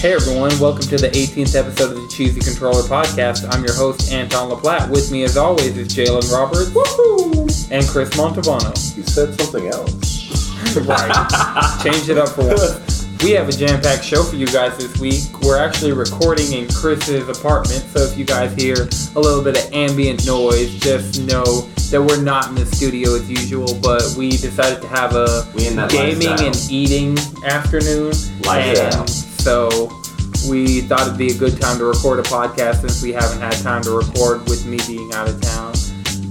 Hey everyone, welcome to the 18th episode of the Cheesy Controller Podcast. I'm your host, Anton LaPlatte. With me, as always, is Jalen Roberts Woohoo! and Chris Montalbano. You said something else. right. Change it up for once. We have a jam-packed show for you guys this week. We're actually recording in Chris's apartment, so if you guys hear a little bit of ambient noise, just know that we're not in the studio as usual, but we decided to have a We in that gaming lifestyle. and eating afternoon. Lifestyle. And so we thought it'd be a good time to record a podcast since we haven't had time to record with me being out of town.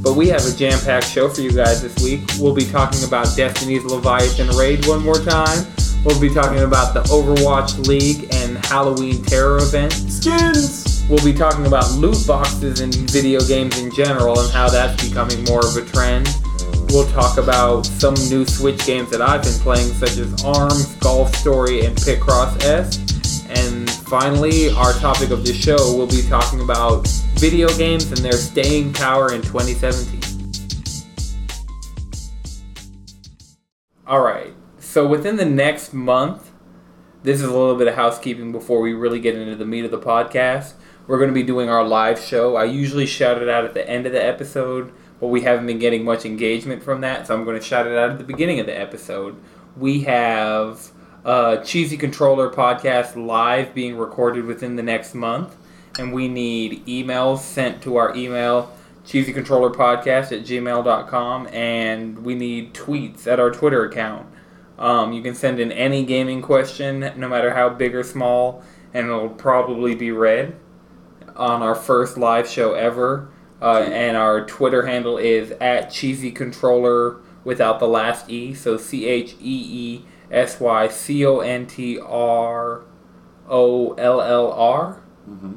But we have a jam-packed show for you guys this week. We'll be talking about Destiny's Leviathan Raid one more time. We'll be talking about the Overwatch League and Halloween Terror event. Skins! We'll be talking about loot boxes in video games in general and how that's becoming more of a trend. We'll talk about some new Switch games that I've been playing, such as ARMS, Golf Story, and Picross S. And finally, our topic of the show, we'll be talking about video games and their staying power in 2017. All right. So within the next month, this is a little bit of housekeeping before we really get into the meat of the podcast. We're going to be doing our live show. I usually shout it out at the end of the episode, but we haven't been getting much engagement from that, so I'm going to shout it out at the beginning of the episode. We have a Cheesy Controller podcast live being recorded within the next month, and we need emails sent to our email cheesycontrollerpodcast at gmail.com, and we need tweets at our Twitter account. Um, you can send in any gaming question, no matter how big or small, and it'll probably be read on our first live show ever. Uh, and our Twitter handle is at Cheesy Controller without the last E. So C H E E S Y C O N T R O L L R. Mm-hmm.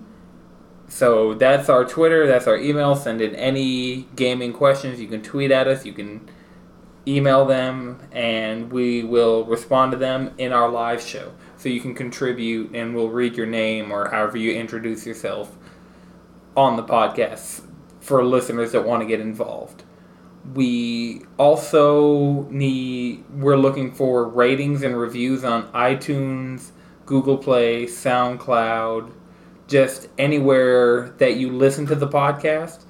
So that's our Twitter, that's our email. Send in any gaming questions. You can tweet at us, you can email them, and we will respond to them in our live show. So you can contribute, and we'll read your name or however you introduce yourself on the podcast for listeners that want to get involved. We also need, we're looking for ratings and reviews on iTunes, Google Play, SoundCloud, just anywhere that you listen to the podcast.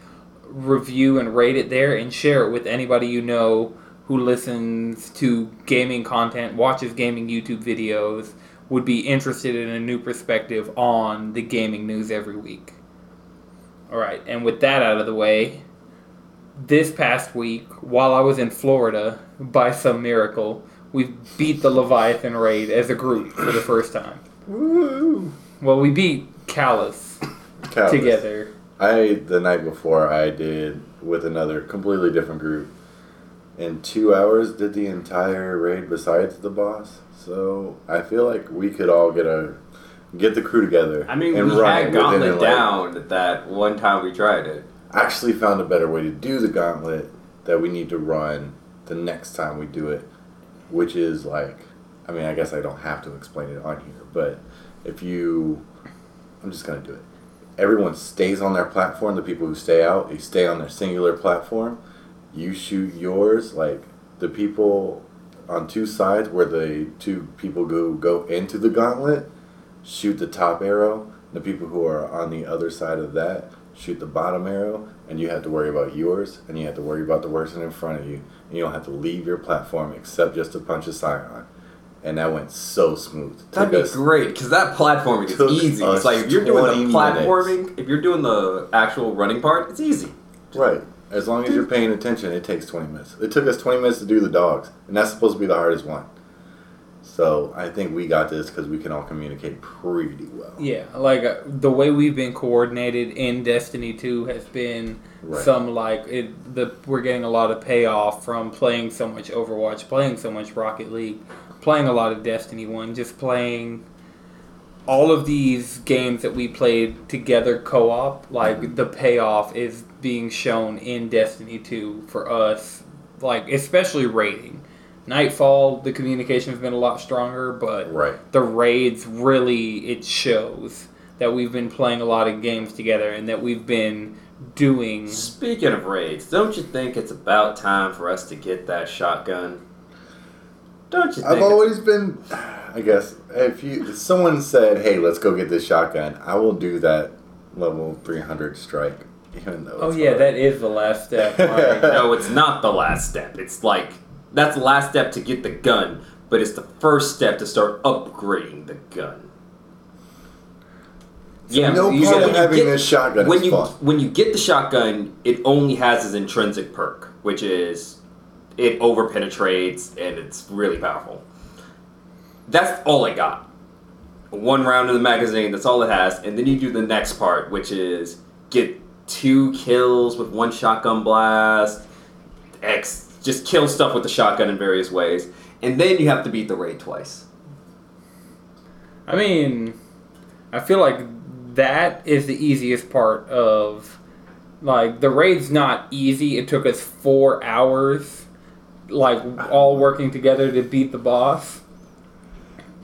Review and rate it there and share it with anybody you know who listens to gaming content, watches gaming YouTube videos, would be interested in a new perspective on the gaming news every week. All right, and with that out of the way, this past week, while I was in Florida, by some miracle, we beat the Leviathan raid as a group for the first time. Woo! Well, we beat Calus Calus. together. I the night before I did with another completely different group. In two hours, did the entire raid besides the boss. So I feel like we could all get a get the crew together. I mean, and we run it had Gauntlet it, like- down that one time we tried it. Actually found a better way to do the gauntlet that we need to run the next time we do it, which is like, I mean, I guess I don't have to explain it on here, but if you, I'm just gonna do it. Everyone stays on their platform. The people who stay out, they stay on their singular platform. You shoot yours, like the people on two sides where the two people go go into the gauntlet, shoot the top arrow. The people who are on the other side of that shoot the bottom arrow, and you have to worry about yours, and you have to worry about the person in front of you, and you don't have to leave your platform except just to punch a scion. And that went so smooth. That'd Took be great because that platforming is easy. It's like if you're doing the platforming, if you're doing the actual running part, it's easy. Right. As long as you're paying attention, it takes 20 minutes. It took us 20 minutes to do the dogs, and that's supposed to be the hardest one. So I think we got this because we can all communicate pretty well. Yeah, like uh, the way we've been coordinated in Destiny 2 has been Right. some like it. The we're getting a lot of payoff from playing so much Overwatch, playing so much Rocket League, playing a lot of Destiny 1, just playing all of these games that we played together co-op. Like the payoff is being shown in Destiny 2 for us, like especially raiding. Nightfall, the communication has been a lot stronger, but Right. the raids really it shows that we've been playing a lot of games together and that we've been doing Speaking of raids, don't you think it's about time for us to get that shotgun? Don't you think? I've always been. I guess if you if someone said, "Hey, let's go get this shotgun," I will do that level 300 strike, even though. Oh yeah, hard. that is the last step. Like, no, it's not the last step. It's like that's the last step to get the gun, but it's the first step to start upgrading the gun. yeah, no you- part when of you having get- this shotgun when you fun. when you get the shotgun, it only has its intrinsic perk, which is it over penetrates and it's really powerful. That's all it got. One round in the magazine, that's all it has, and then you do the next part, which is get two kills with one shotgun blast, X just kill stuff with the shotgun in various ways, and then you have to beat the raid twice. I mean, I feel like that is the easiest part of like the raid's not easy. It took us four hours, like all working together to beat the boss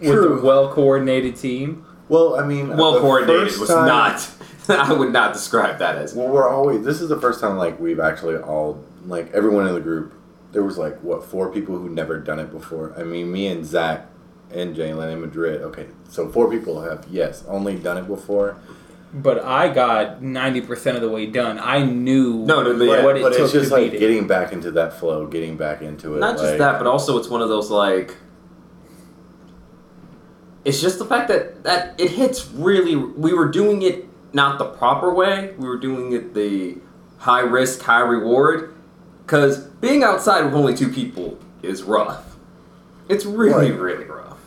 with True. a well coordinated team. Well, I mean, well coordinated first was time- not. I would not describe that as. Well, we're always. This is the first time like we've actually all like everyone in the group. There was like what four people who never done it before. I mean, me and Zach and Jalen in Madrid. Okay, so four people have yes only done it before. But I got ninety percent of the way done. I knew No, no, But, yeah. what it but took it's just to like beat it. getting back into that flow, getting back into it. Not just that, but also it's one of those like. It's just the fact that that it hits really. We were doing it not the proper way. We were doing it the high risk, high reward. Because being outside with only two people is rough. It's really, Right. really rough.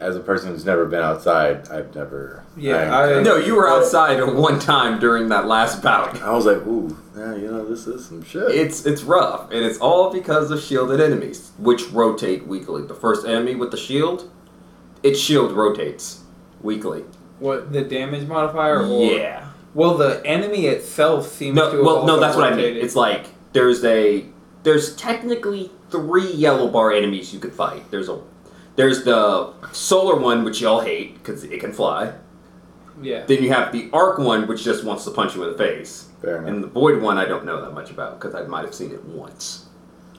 As a person who's never been outside, I've never. Yeah, I, I- No, you were outside at one time during that last bout. I was like, ooh, yeah, you know, this is some shit. It's it's rough, and it's all because of shielded enemies, which rotate weekly. The first enemy with the shield, its shield rotates weekly. what the damage modifier. Or, Yeah. Well, the enemy itself seems to. No, have well, no, also that's what I mean. It's like there's a there's technically three yellow bar enemies you could fight. There's a there's the solar one, which y'all hate because it can fly. yeah. Then you have the arc one, which just wants to punch you in the face. Fair enough. And the void one, I don't know that much about because I might have seen it once.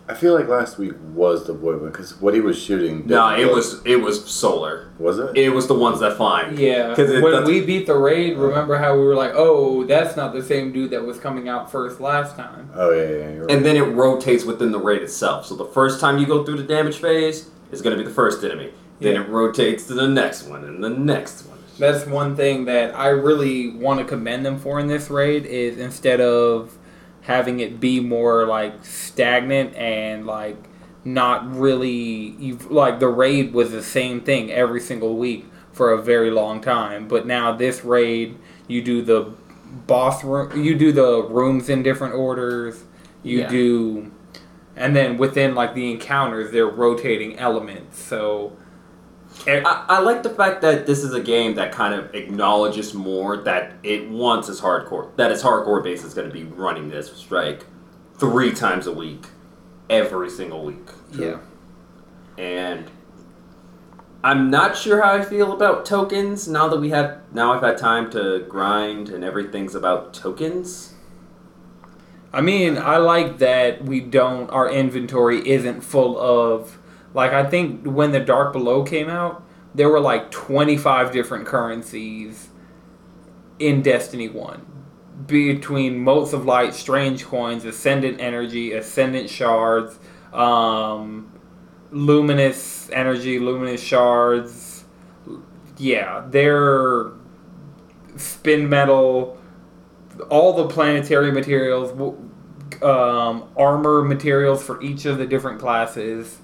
I feel like last week was the void one because what he was shooting. No, it look- was it was solar. Was it? It was the ones that fly. Yeah. Because when we beat the raid, oh. remember how we were like, "Oh, that's not the same dude that was coming out first last time." oh yeah, yeah. You're right. And then it rotates within the raid itself. So the first time you go through the damage phase is going to be the first enemy. Then Yeah. it rotates to the next one and the next one. That's one thing that I really want to commend them for in this raid is instead of having it be more like stagnant and like not really like the raid was the same thing every single week for a very long time but now this raid you do the boss room you do the rooms in different orders you Yeah. do and then within like the encounters they're rotating elements so I, I like the fact that this is a game that kind of acknowledges more that it wants its hardcore, that its hardcore base is going to be running this strike three times a week, every single week. yeah and I'm not sure how I feel about tokens now that we have now I've had time to grind and everything's about tokens. I mean, I like that we don't. Our inventory isn't full of. Like, I think when the Dark Below came out, there were like 25 different currencies in Destiny 1. Between Motes of Light, Strange Coins, Ascendant Energy, Ascendant Shards, um, Luminous Energy, Luminous Shards. Yeah, they're spin metal all the planetary materials, um, armor materials for each of the different classes.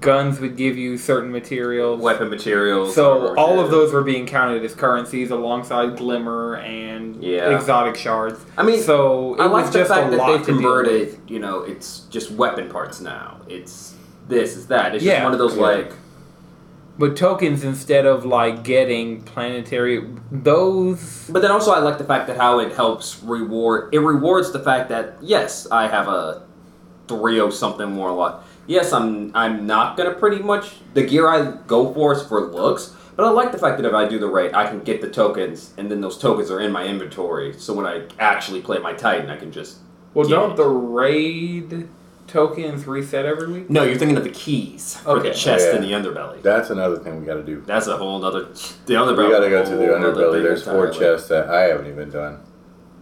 Guns would give you certain materials. Weapon materials. So all of those were being counted as currencies alongside glimmer and Yeah. exotic shards. I mean, so it I like was the just fact a that lot they converted. You know, it's just weapon parts now. It's this, it's that. It's Yeah. just one of those Yeah. like But tokens instead of like getting planetary, those But then also, I like the fact that how it helps reward. It rewards the fact that yes, I have a three oh something more lot. Yes, I'm. I'm not gonna pretty much the gear I go for is for looks. But I like the fact that if I do the raid, I can get the tokens, and then those tokens are in my inventory. So when I actually play my Titan, I can just Well, Yeah. don't the raid tokens reset every week? No, you're thinking of the keys for Okay. the chest Yeah. and the underbelly. That's another thing we got to do. That's a whole other. The underbelly. We got to go to the underbelly. There's four entirely. chests that I haven't even done.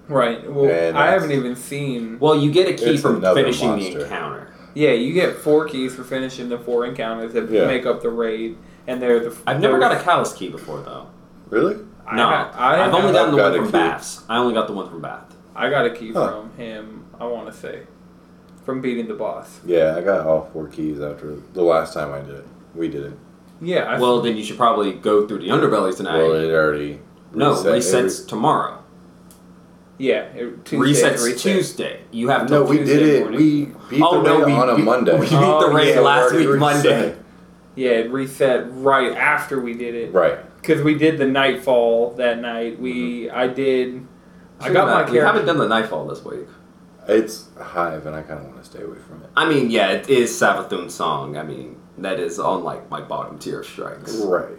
Right. Well, And I haven't even seen. Well, you get a key from another finishing the encounter. Yeah, you get four keys for finishing the four encounters that Yeah. make up the raid, and they're the. I've never got a those- Calus key before though. Really? I no, ha- I have only have- gotten the I've one got a from key. Baths. I only got the one from Bath. I got a key Huh. from him. I want to say, from beating the boss. Yeah, I got all four keys after the last time I did it. We did it. Yeah. I, Well, then you should probably go through the underbelly tonight. well, it already no, reset resets tomorrow. Yeah. It, Tuesday resets reset. Tuesday. You have. No, we Tuesday did it. morning. We beat Oh, the no, we on a beat- Monday. we beat Oh, the raid yeah, last already week Monday. Yeah, it reset right after we did it. Right. Because we did the nightfall that night. We mm-hmm. I did. I got my We haven't done the nightfall this week. It's Hive, and I kind of want to stay away from it. I mean, yeah, it is Savathun's song. I mean, that is on like my bottom tier of strikes. Right.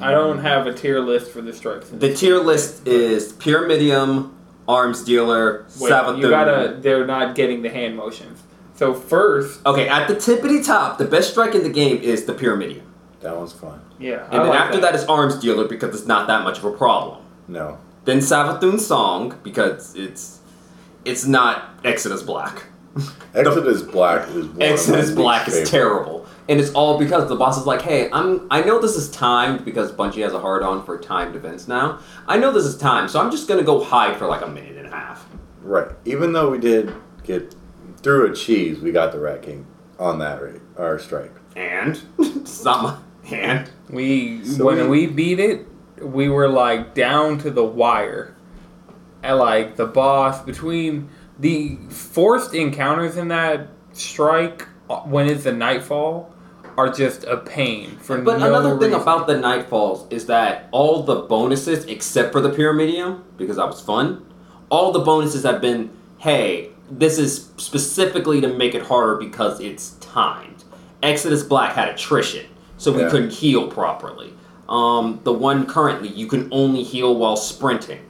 I don't have a tier list for the strikes. The tier list is Pyramidion, Arms Dealer, Wait, Savathun. you gotta. They're not getting the hand motions. So first, Okay, at the tippity top, the best strike in the game is the Pyramidion. That one's fun. yeah. And I then like after that is Arms Dealer because it's not that much of a problem. No. Then Savathun's song because it's it's not Exodus Black. Exodus Black is one Exodus of my Black is favorite. terrible, and it's all because the boss is like, "Hey, I'm I know this is timed because Bungie has a hard on for timed events now. I know this is timed, so I'm just gonna go hide for like a minute and a half." Right. Even though we did get through a cheese, we got the Rat King on that rate, our strike. And some not my hand. we So when we- we beat it, we were like down to the wire. And like the boss between the forced encounters in that strike uh, when it's a nightfall are just a pain for But no another thing reason. about the Nightfalls is that all the bonuses, except for the Pyramidion, because that was fun, all the bonuses have been, hey, this is specifically to make it harder because it's timed. Exodus Black had attrition, so we Yeah. couldn't heal properly. Um, the one currently, you can only heal while sprinting.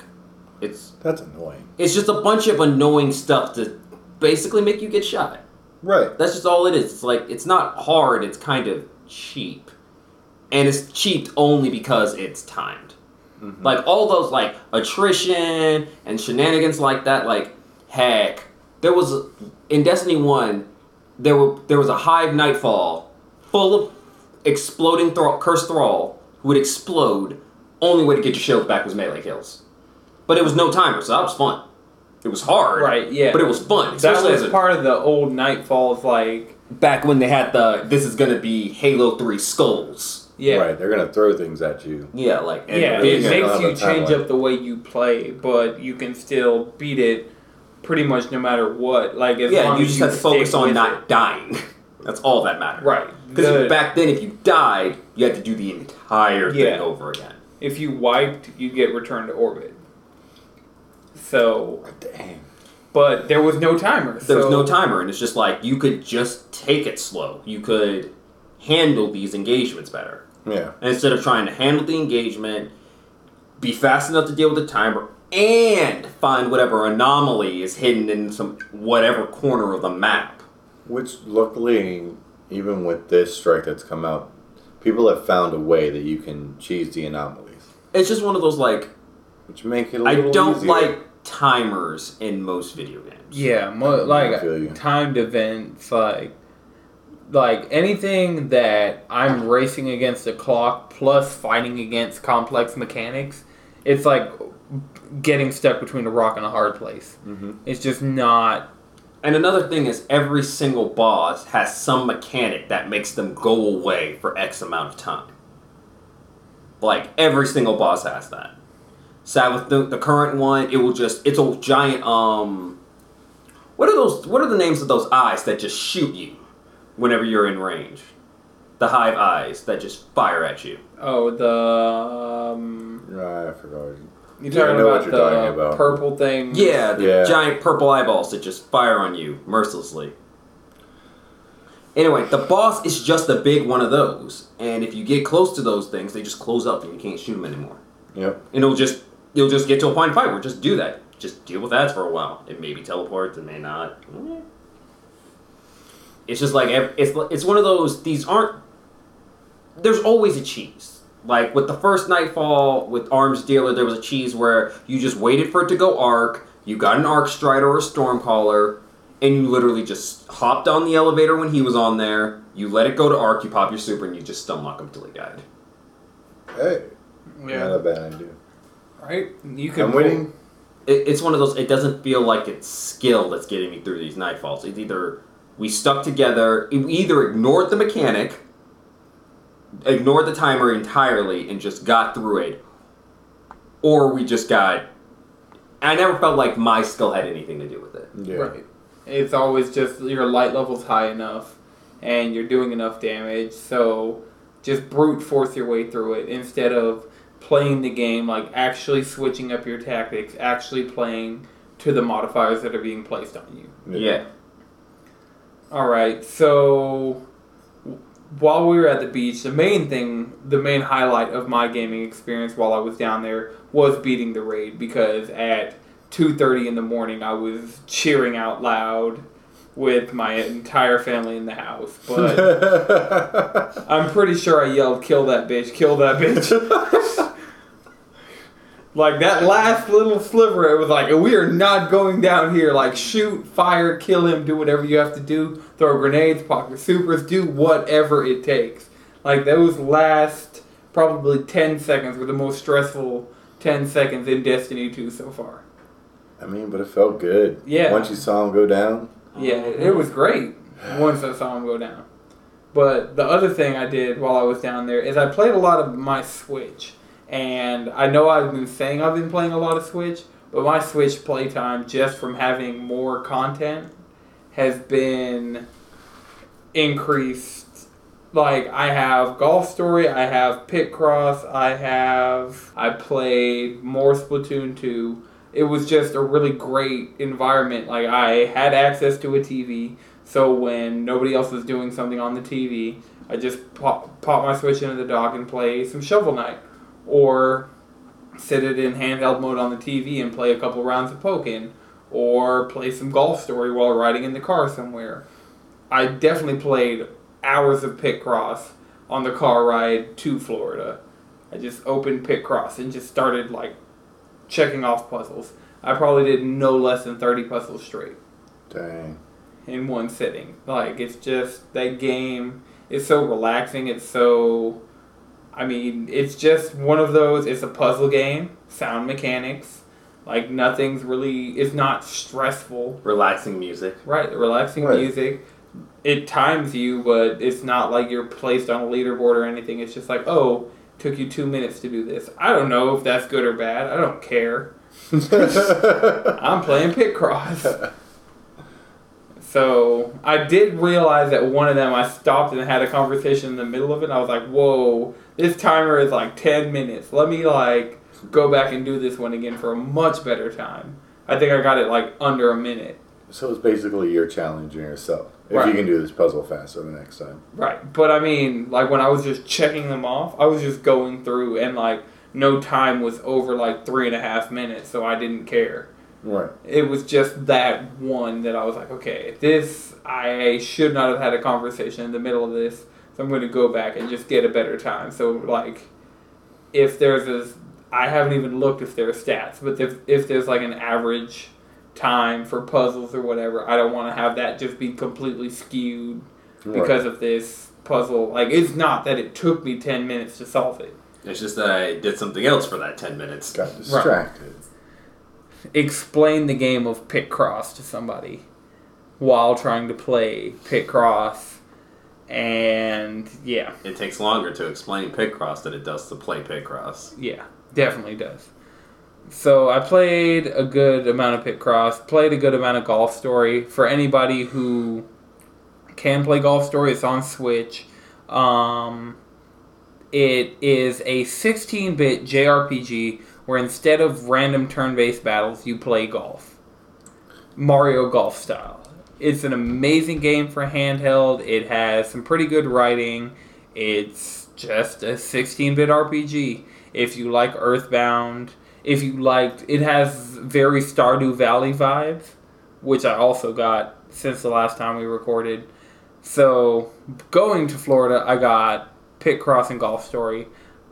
It's That's annoying. it's just a bunch of annoying stuff to basically make you get shot. Right. That's just all it is. It's like it's not hard. It's kind of cheap, and it's cheap only because it's timed. Mhm. Like all those like attrition and shenanigans like that. Like heck, there was in Destiny One, there were there was a hive nightfall full of exploding thrall, cursed thrall who would explode. Only way to get your shields back was melee kills, but it was no timer, so that was fun. It was hard, right, yeah. But it was fun, that especially was as a part of the old Nightfalls, like back when they had the this is gonna be Halo Three skulls. yeah, Right. They're gonna throw things at you. Yeah, like yeah. It makes you change up the way you play, but you can still beat it pretty much no matter what. Like as yeah, you as just have to focus on not it. dying. That's all that matters. right. Because back then, if you died, you had to do the entire thing over again. if you wiped, you get returned to orbit. So, Dang. but there was no timer. There was no timer, and it's just like you could just take it slow. You could handle these engagements better. Yeah. And instead of trying to handle the engagement, be fast enough to deal with the timer, and find whatever anomaly is hidden in some whatever corner of the map. Which luckily, even with this strike that's come out, people have found a way that you can cheese the anomalies, It's just one of those like which make it a I little don't easier. like timers in most video games. Yeah, mo- like I feel you. timed events, like like anything that I'm racing against the clock plus fighting against complex mechanics. It's like getting stuck between a rock and a hard place. Mhm. It's just not. And another thing is every single boss has some mechanic that makes them go away for X amount of time. Like every single boss has that. Sabbath the, the current one, it will just it's a giant um what are those what are the names of those eyes that just shoot you whenever you're in range? The hive eyes that just fire at you. Oh, the um, Right, I forgot. you Yeah, I talking know about what the you're talking about. purple thing? Yeah, the Yeah. giant purple eyeballs that just fire on you mercilessly. Anyway, the boss is just a big one of those, and if you get close to those things, they just close up and you can't shoot them anymore. Yep. And it'll just you'll just get to a point in fight where just do that. Just deal with that for a while. It maybe teleports, it may not. Eh. It's just like it's it's one of those. These aren't. There's always a cheese. Like with the first Nightfall with Arms Dealer, there was a cheese where you just waited for it to go arc. You got an Arc Strider or a Stormcaller, and you literally just hopped on the elevator when he was on there. You let it go to arc. You pop your super, and you just stun lock him until he died. Hey, yeah, not a bad idea. Right? You can I'm winning. it, it's one of those. It doesn't feel like it's skill that's getting me through these nightfalls. It's either we stuck together, we either ignored the mechanic, ignored the timer entirely, and just got through it, or we just got. I never felt like my skill had anything to do with it. Yeah. Right. It's always just your light level's high enough and you're doing enough damage, so just brute force your way through it instead of playing the game like actually switching up your tactics, actually playing to the modifiers that are being placed on you. Yeah. All right, so while we were at the beach, the main thing, the main highlight of my gaming experience while I was down there was beating the raid because at 2:30 in the morning I was cheering out loud with my entire family in the house. But I'm pretty sure I yelled kill that bitch, kill that bitch. like that last little sliver, it was like, we are not going down here. Like, shoot, fire, kill him, do whatever you have to do. Throw grenades, pop your supers, do whatever it takes. Like, those last probably 10 seconds were the most stressful 10 seconds in Destiny 2 so far. I mean, but it felt good. Yeah. Once you saw him go down. Yeah, it, it was great once I saw him go down. But the other thing I did while I was down there is I played a lot of my Switch. And I know I've been saying I've been playing a lot of Switch, but my Switch playtime, just from having more content, has been increased. Like, I have Golf Story, I have Picross, I have. I played more Splatoon 2 it was just a really great environment. Like I had access to a TV, so when nobody else was doing something on the TV, I just pop, pop my Switch into the dock and play some Shovel Knight, or sit it in handheld mode on the TV and play a couple rounds of Pokken, or play some Golf Story while riding in the car somewhere. I definitely played hours of Picross on the car ride to Florida. I just opened Picross and just started like checking off puzzles. I probably did no less than 30 puzzles straight Dang. in one sitting. Like, it's just, that game is so relaxing. It's so, I mean, it's just one of those, it's a puzzle game, sound mechanics. Like, nothing's really, it's not stressful. Relaxing music. Right, relaxing Right. music. It times you, but it's not like you're placed on a leaderboard or anything. It's just like, oh, took you two minutes to do this. I don't know if that's good or bad. I don't care. I'm playing Picross. So I did realize that one of them I stopped and had a conversation in the middle of it. And I was like, "Whoa, this timer is like ten minutes. Let me like go back and do this one again for a much better time." I think I got it like under a minute. So it's basically you're challenging yourself. If Right. you can do this puzzle faster the next time. Right. But I mean, like when I was just checking them off, I was just going through and like no time was over like three and a half minutes, so I didn't care. Right. It was just that one that I was like, okay, this I should not have had a conversation in the middle of this, so I'm going to go back and just get a better time. So like, if there's a, I haven't even looked if there are stats, but if if there's like an average time for puzzles or whatever, I don't want to have that just be completely skewed because of this puzzle. Like, it's not that it took me 10 minutes to solve it. It's just that I did something else for that 10 minutes. got distracted. Explain the game of Picross to somebody while trying to play Picross. And yeah, It takes longer to explain Picross than it does to play Picross. yeah, definitely does. So I played a good amount of Picross, played a good amount of Golf Story. For anybody who can play Golf Story, it's on Switch. Um, it is a 16-bit JRPG where instead of random turn-based battles, you play golf. Mario Golf style. It's an amazing game for handheld. It has some pretty good writing. It's just a 16-bit RPG. If you like Earthbound, if you liked, it has very Stardew Valley vibes, which I also got since the last time we recorded. So going to Florida, I got Picross and Golf Story,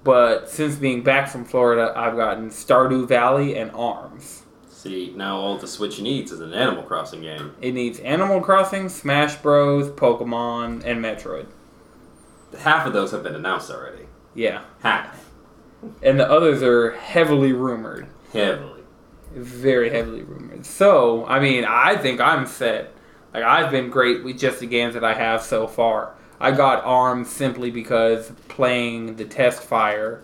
but since being back from Florida, I've gotten Stardew Valley and Arms. See, now all the Switch needs is an Animal Crossing game. It needs Animal Crossing, Smash Bros, Pokemon, and Metroid. Half of those have been announced already. Yeah, Half. And the others are heavily rumored. Heavily. very heavily rumored. So, I mean, I think I'm set. Like, I've been great with just the games that I have so far. I got ARMS simply because playing the test fire,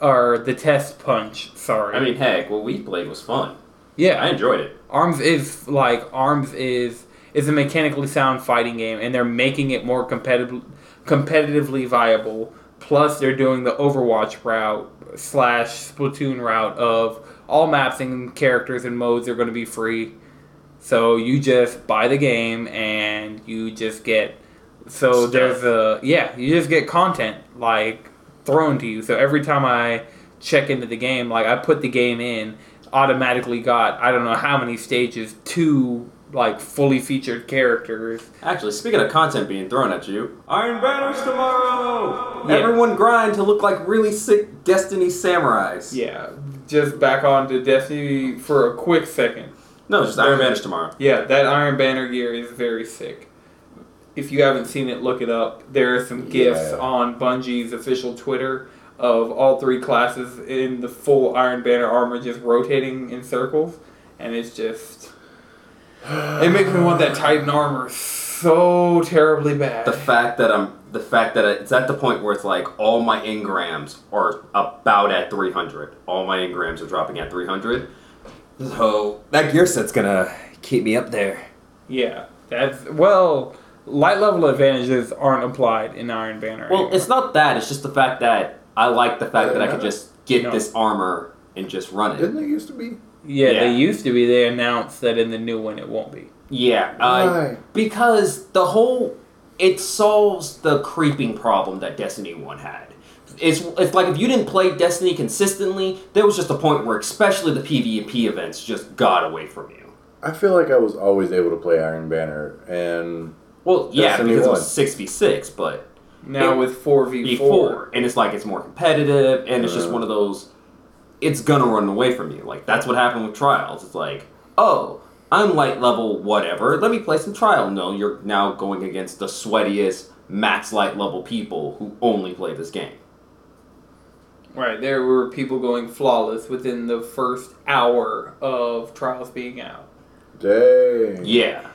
or the test punch, sorry. I mean, heck, what we played was fun. yeah, I enjoyed it. ARMS is like, ARMS is is a mechanically sound fighting game, and they're making it more competitive, competitively viable. Plus, they're doing the Overwatch route slash Splatoon route of all maps and characters and modes are going to be free. So you just buy the game and you just get. So Stuff. there's a yeah, you just get content like thrown to you. So every time I check into the game, like I put the game in, automatically got I don't know how many stages, two like fully featured characters. Actually, speaking of content being thrown at you, Iron Banners tomorrow! Yeah. Everyone grind to look like really sick Destiny samurais. Yeah, just back on to Destiny for a quick second. No, just Iron Banners tomorrow. Yeah, that Iron Banner gear is very sick. If you haven't seen it, look it up. There are some gifs Yeah. on Bungie's official Twitter of all three classes in the full Iron Banner armor just rotating in circles, and it's just it makes me want that Titan armor so terribly bad. The fact that I'm the fact that it's at the point where it's like all my engrams are about at 300. All my engrams are dropping at 300. So that gear set's gonna keep me up there. yeah, that's well. Light level advantages aren't applied in Iron Banner. Well, anymore. it's not that. It's just the fact that I like the fact Yeah, that I no. could just get No. this armor and just run it. Didn't it used to be? Yeah, yeah. They used to be. They announced that in the new one it won't be. Yeah, uh, Why? because the whole it solves the creeping problem that Destiny One had. It's it's like if you didn't play Destiny consistently, there was just a point where, especially the PvP events, just got away from you. I feel like I was always able to play Iron Banner, and Well, yeah, Destiny because it was six v six, but Now It- with four v v four. four, and it's like it's more competitive, and it's just Uh. one of those. It's gonna run away from you. Like that's what happened with trials. It's like, oh, I'm light level, whatever. Let me play some trial. No, you're now going against the sweatiest max light level people who only play this game. Right, there were people going flawless within the first hour of trials being out. dang. Yeah,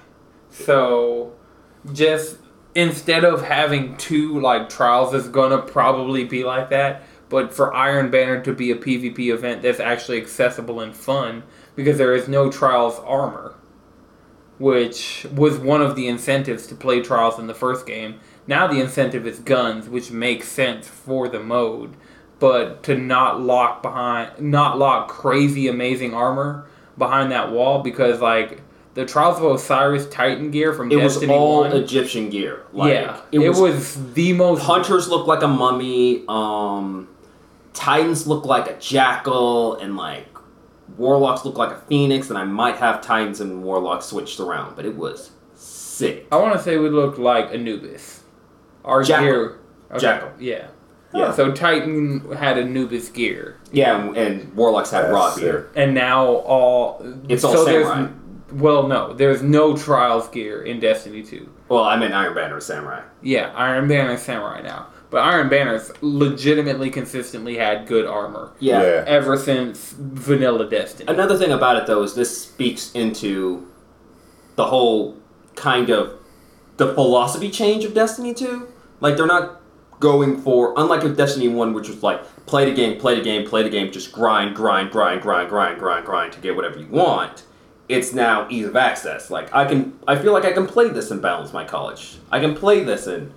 So, just instead of having two like trials, is gonna probably be like that. But for Iron Banner to be a PvP event that's actually accessible and fun, because there is no trials armor, which was one of the incentives to play trials in the first game. Now the incentive is guns, which makes sense for the mode, but to not lock behind, not lock crazy amazing armor behind that wall because like the Trials of Osiris Titan gear from it was all 1, Egyptian gear. Like, yeah, it was, the most Hunters look like a mummy. Um, Titans look like a jackal, and like Warlocks look like a phoenix. And I might have Titans and Warlocks switched around, but it was sick. I want to say we looked like Anubis. Our Jackal. gear, Jackal. yeah. Yeah. So Titan had Anubis gear, Yeah, and, and Warlocks had That's Ra gear. and now all It's all so there's- samurai. Well, no, there's no Trials gear in Destiny 2. Well, I meant Iron Banner Samurai. Yeah, Iron Banner Samurai now. But Iron Banner's legitimately consistently had good armor Yeah. Yeah. ever since Vanilla Destiny. Another thing about it though is this speaks into the whole kind of the philosophy change of Destiny 2. Like they're not going for unlike with Destiny 1 which was like play the game, play the game, play the game, just grind, grind, grind, grind, grind, grind, grind to get whatever you want. It's now ease of access. Like I can I feel like I can play this and balance my college. I can play this and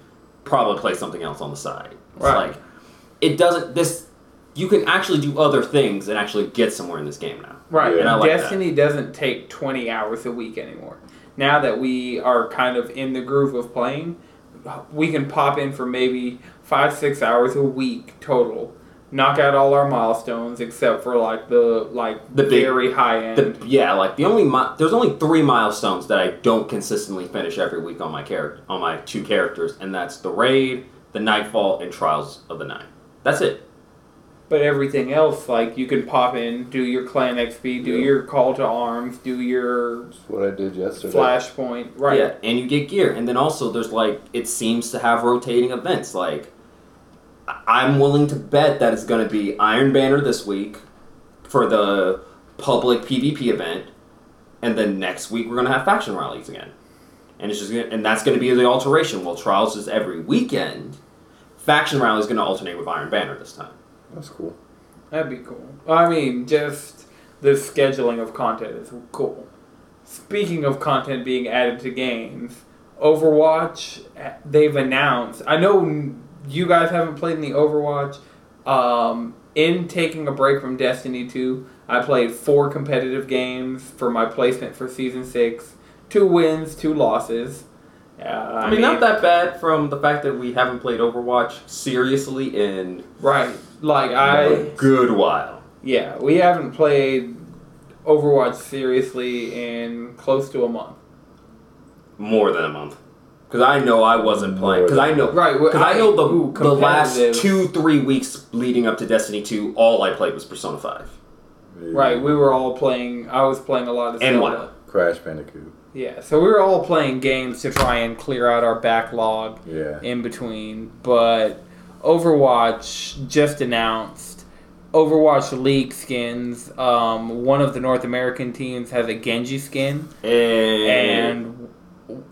probably play something else on the side. It's Right. like it doesn't this you can actually do other things and actually get somewhere in this game now. Right, Yeah. Like Destiny doesn't take 20 hours a week anymore. Now that we are kind of in the groove of playing, we can pop in for maybe five, six hours a week total knock out all our milestones except for like the like The big- very high end. The, yeah, like the only mi- there's only three milestones that I don't consistently finish every week on my character on my two characters, and that's the raid, the nightfall, and trials of the Nine. That's it. But everything else, like you can pop in, do your clan XP, do Yeah. your call to arms, do your That's what I did yesterday. flashpoint, right? Yeah, and you get gear, and then also there's like it seems to have rotating events. Like I- I'm willing to bet that it's going to be Iron Banner this week for the public PvP event, and then next week we're going to have faction rallies again, and it's just gonna, and that's going to be the alteration. Well, trials is every weekend. Faction rally is going to alternate with Iron Banner this time. That's cool. That'd be cool. I mean, just the scheduling of content is cool. Speaking of content being added to games, Overwatch, they've announced. I know you guys haven't played in the Overwatch. Um, in taking a break from Destiny 2, I played four competitive games for my placement for Season 6. Two wins, two losses. Uh, I mean, not that bad from the fact that we haven't played Overwatch seriously in Right. Like, a I. good while. Yeah, we haven't played Overwatch seriously in close to a month. more than a month. Because I know I wasn't playing. Because I know, Right, because I know the ooh, the last two three weeks leading up to Destiny two, all I played was Persona five. Right, we were all playing. I was playing a lot of And Zelda. WoW. Crash Bandicoot. Yeah, so we were all playing games to try and clear out our backlog Yeah. in between. But Overwatch just announced Overwatch League skins. Um, one of the North American teams has a Genji skin, And, and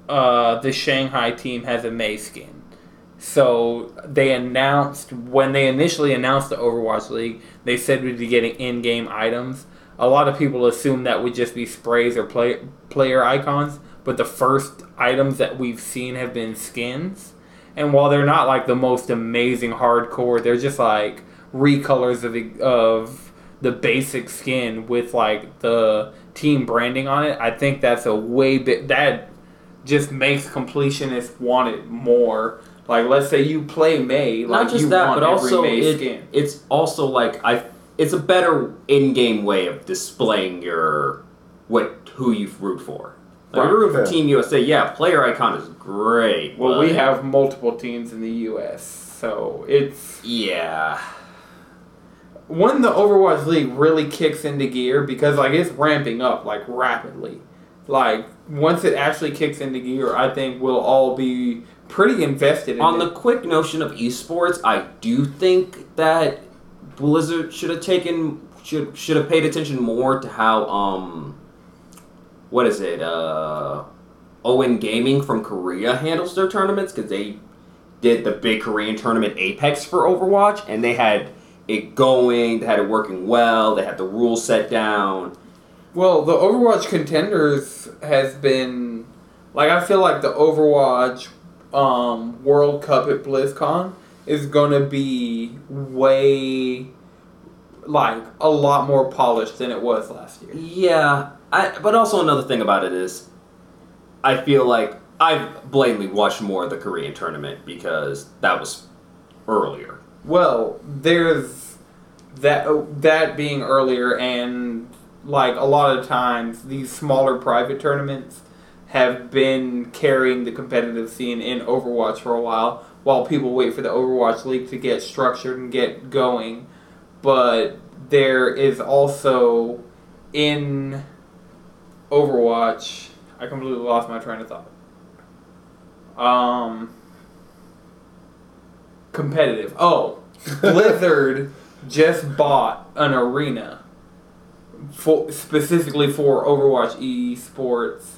uh, the Shanghai team has a Mei skin. So they announced when they initially announced the Overwatch League, they said we'd be getting in-game items. A lot of people assume that would just be sprays or play, player icons, but the first items that we've seen have been skins. And while they're not like the most amazing hardcore, they're just like recolors of the, of the basic skin with like the team branding on it. I think that's a way bit that just makes completionists want it more. Like, let's say you play Mei, like not just you that, want but every also Mei it, skin. it's also like I. It's a better in-game way of displaying your what who you root for. Like, Right. if you root for Yeah. Team USA, yeah, player icon is great. Well, we have multiple teams in the U.S., so it's yeah. when the Overwatch League really kicks into gear because like it's ramping up like rapidly. Like once it actually kicks into gear, I think we'll all be pretty invested in On it. the quick notion of esports, I do think that Blizzard should have taken should should have paid attention more to how um what is it uh Owen Gaming from Korea handles their tournaments because they did the big Korean tournament Apex for Overwatch and they had it going, they had it working well, they had the rules set down. Well, the Overwatch contenders has been like I feel like the Overwatch um, World Cup at BlizzCon is gonna be way like a lot more polished than it was last year. Yeah, I, but also another thing about it is, I feel like I've blatantly watched more of the Korean tournament because that was earlier. Well, there's that that being earlier, and like a lot of times, these smaller private tournaments have been carrying the competitive scene in Overwatch for a while, while people wait for the Overwatch League to get structured and get going. But there is also in Overwatch. I completely lost my train of thought. Um competitive. Oh, Blizzard just bought an arena for specifically for Overwatch esports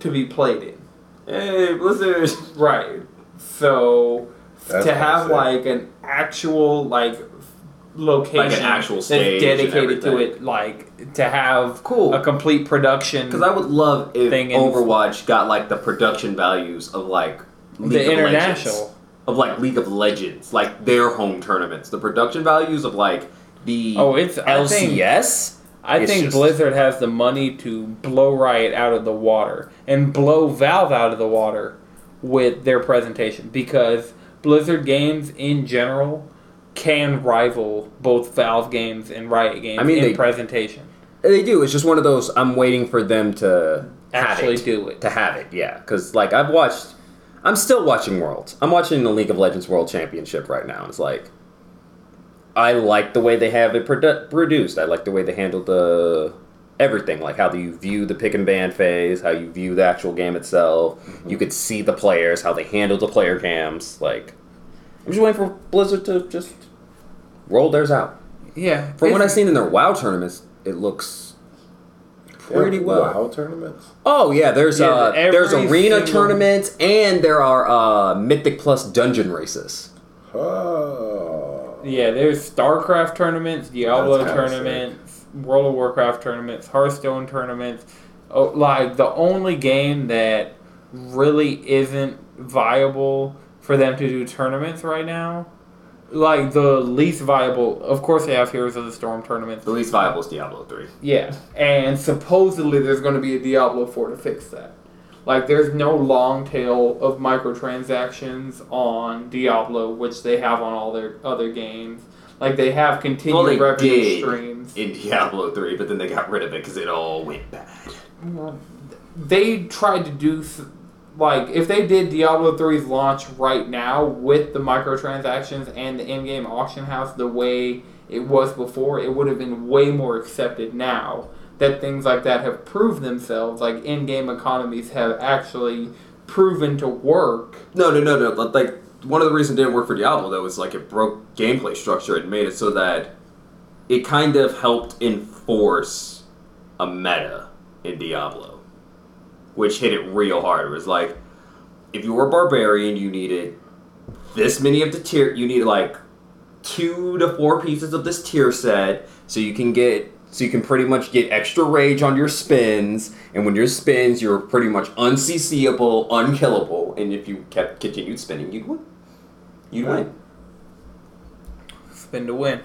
to be played in. Hey, Blizzard! Right. So That's to have kinda like an actual like location an actual that's stage and dedicated to it, like to have Cool. a complete production. Because I would love if Thing in- Overwatch got like the production values of like League the of international. Legends. of like League of Legends, like their home tournaments. The production values of like the Oh, it's I think LCS. I It's think just- Blizzard has the money to blow Riot out of the water and blow Valve out of the water with their presentation because Blizzard games in general can rival both Valve games and Riot games I mean, in they- presentation. They do. It's just one of those. I'm waiting for them to Actually it. do it. To have it, yeah. Because like I've watched, I'm still watching Worlds. I'm watching the League of Legends World Championship right now. It's like, I like the way they have it produ- produced. I like the way they handle the everything, like how do you view the pick and ban phase, how you view the actual game itself. You could see the players, how they handle the player cams. Like, I'm just waiting for Blizzard to just roll theirs out. Yeah. From what I've seen in their WoW tournaments, it looks pretty well. WoW tournaments. Oh yeah, there's Yeah, uh there's arena single- tournaments and there are uh Mythic Plus dungeon races. Oh. Yeah, there's StarCraft tournaments, Diablo tournaments, World of Warcraft tournaments, Hearthstone tournaments. Oh, like the only game that really isn't viable for them to do tournaments right now. Like the least viable, of course, they have Heroes of the Storm tournaments. The least viable is Diablo 3. Yeah, and supposedly there's going to be a Diablo 4 to fix that. Like, there's no long tail of microtransactions on Diablo, which they have on all their other games. Like, they have continued Well, they revenue did. streams. In Diablo 3, but then they got rid of it because it all went bad. They tried to do, like, if they did Diablo 3's launch right now with the microtransactions and the in game auction house the way it was before, it would have been way more accepted now that things like that have proved themselves. Like, in game economies have actually proven to work. No, no, no, no. Like one of the reasons it didn't work for Diablo though is like it broke gameplay structure and made it so that it kind of helped enforce a meta in Diablo, which hit it real hard. It was like if you were a barbarian, you needed this many of the tier. You needed like two to four pieces of this tier set, so you can get. So you can pretty much get extra rage on your spins, and when your spins, you're pretty much unCCable, unkillable, and if you kept continued spinning, you'd win. You'd win. Spin to win.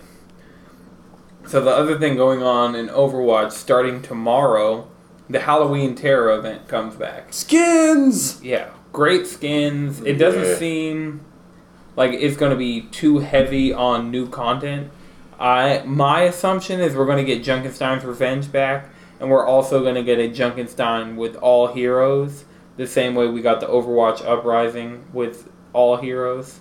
So the other thing going on in Overwatch starting tomorrow, the Halloween Terror event comes back. Skins. Yeah, great skins. It doesn't Yeah. seem like it's going to be too heavy on new content. I my assumption is we're going to get Junkenstein's Revenge back, and we're also going to get a Junkenstein with all heroes, the same way we got the Overwatch Uprising with all heroes.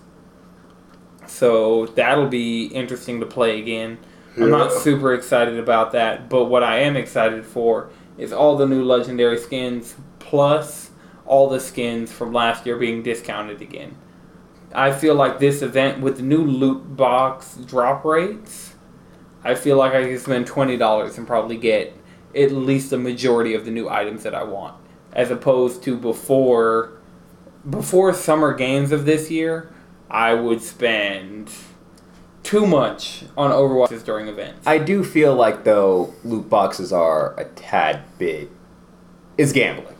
So that'll be interesting to play again. I'm not super excited about that, but what I am excited for is all the new legendary skins plus all the skins from last year being discounted again. I feel like this event with the new loot box drop rates, I feel like I can spend twenty dollars and probably get at least the majority of the new items that I want, as opposed to before before summer games of this year, I would spend too much on Overwatches during events. I do feel like though loot boxes are a tad bit is gambling.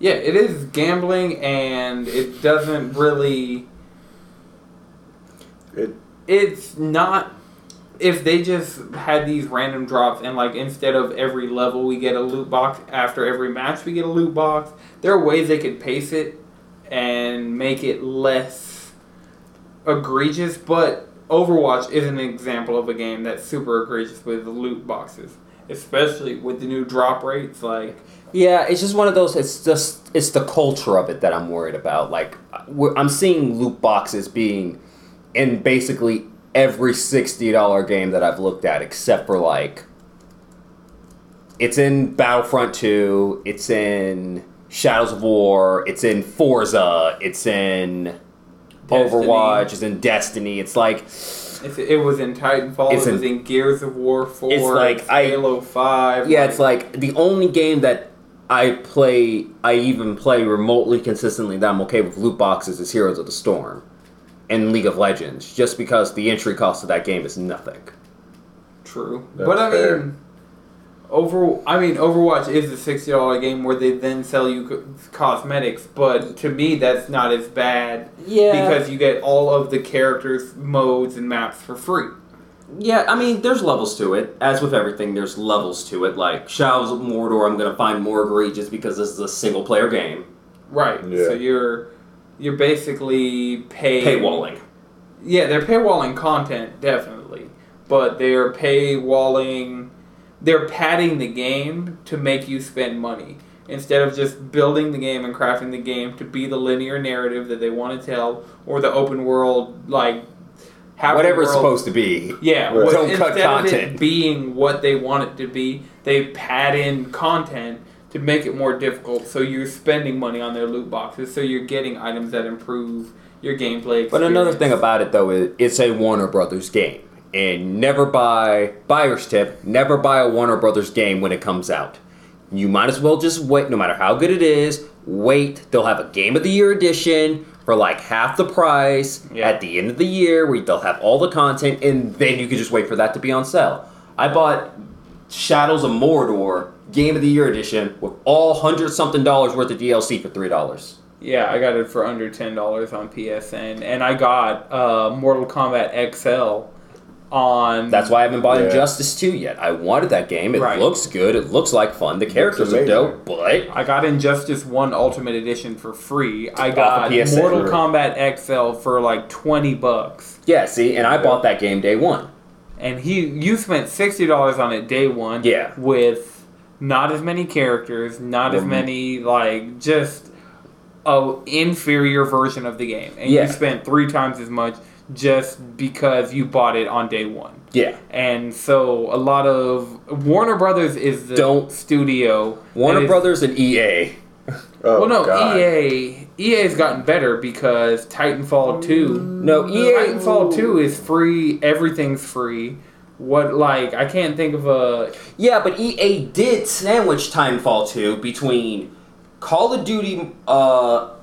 Yeah, it is gambling, and it doesn't really. It It's not. If they just had these random drops, and like instead of every level we get a loot box, after every match we get a loot box, there are ways they could pace it and make it less egregious. But Overwatch is an example of a game that's super egregious with loot boxes, especially with the new drop rates. Like, Yeah, it's just one of those. It's just it's the culture of it that I'm worried about. Like uh, I'm seeing loot boxes being in basically every sixty dollar game that I've looked at, except for like it's in Battlefront Two, it's in Shadows of War, it's in Forza, it's in Overwatch, it's in Destiny. It's like It's, it was in Titanfall. It's it was in- in Gears of War Four. It's like it's I- Halo Five. Yeah, it's like the only game that I play, I even play remotely consistently that I'm okay with loot boxes is Heroes of the Storm and League of Legends, just because the entry cost of that game is nothing. true. That's but I fair. mean, over. I mean, Overwatch is a sixty dollar game where they then sell you co- cosmetics. But to me, that's not as bad Yeah, because you get all of the characters, modes, and maps for free. Yeah, I mean, there's levels to it. As with everything, there's levels to it. Like Shadows of Mordor, I'm gonna find more egregious because this is a single player game. Right. Yeah. So you're you're basically paying Paywalling. Yeah, they're paywalling content definitely, but they're paywalling. They're padding the game to make you spend money instead of just building the game and crafting the game to be the linear narrative that they want to tell or the open world like Whatever it's supposed to be. yeah, what- Don't cut instead of it content. being what they want it to be, they pad in content to make it more difficult. So you're spending money on their loot boxes. So you're getting items that improve your gameplay. Experience. But another thing about it though is it's a Warner Brothers game. And never buy buyer's tip, never buy a Warner Brothers game when it comes out. You might as well just wait no matter how good it is, wait. They'll have a game of the year edition for like half the price Yeah. at the end of the year where they'll have all the content and then you can just wait for that to be on sale. I bought Shadows of Mordor Game of the Year edition with all hundred something dollars worth of DLC for three dollars. yeah, I got it for under ten dollars on PSN, and I got uh, Mortal Kombat XL on. That's why I haven't bought Yeah. Injustice 2 yet. I wanted that game. It Right. looks good. It looks like fun. The characters are dope, but I got Injustice One Ultimate Edition for free. I got PSN. Mortal Kombat XL for like twenty bucks. yeah, see, and I bought that game day one. and he you spent sixty dollars on it day one. Yeah. With not as many characters, not as many like just a inferior version of the game, and Yeah. you spent three times as much just because you bought it on day one. Yeah. And so a lot of Warner Brothers is the Don't- studio. Warner Brothers and EA. Oh, well, no, oh, God. EA EA's gotten better because Titanfall two. No, EA. Titanfall two is free. Everything's free. What like I can't think of a Yeah, but EA did sandwich Titanfall 2 between Call of Duty uh,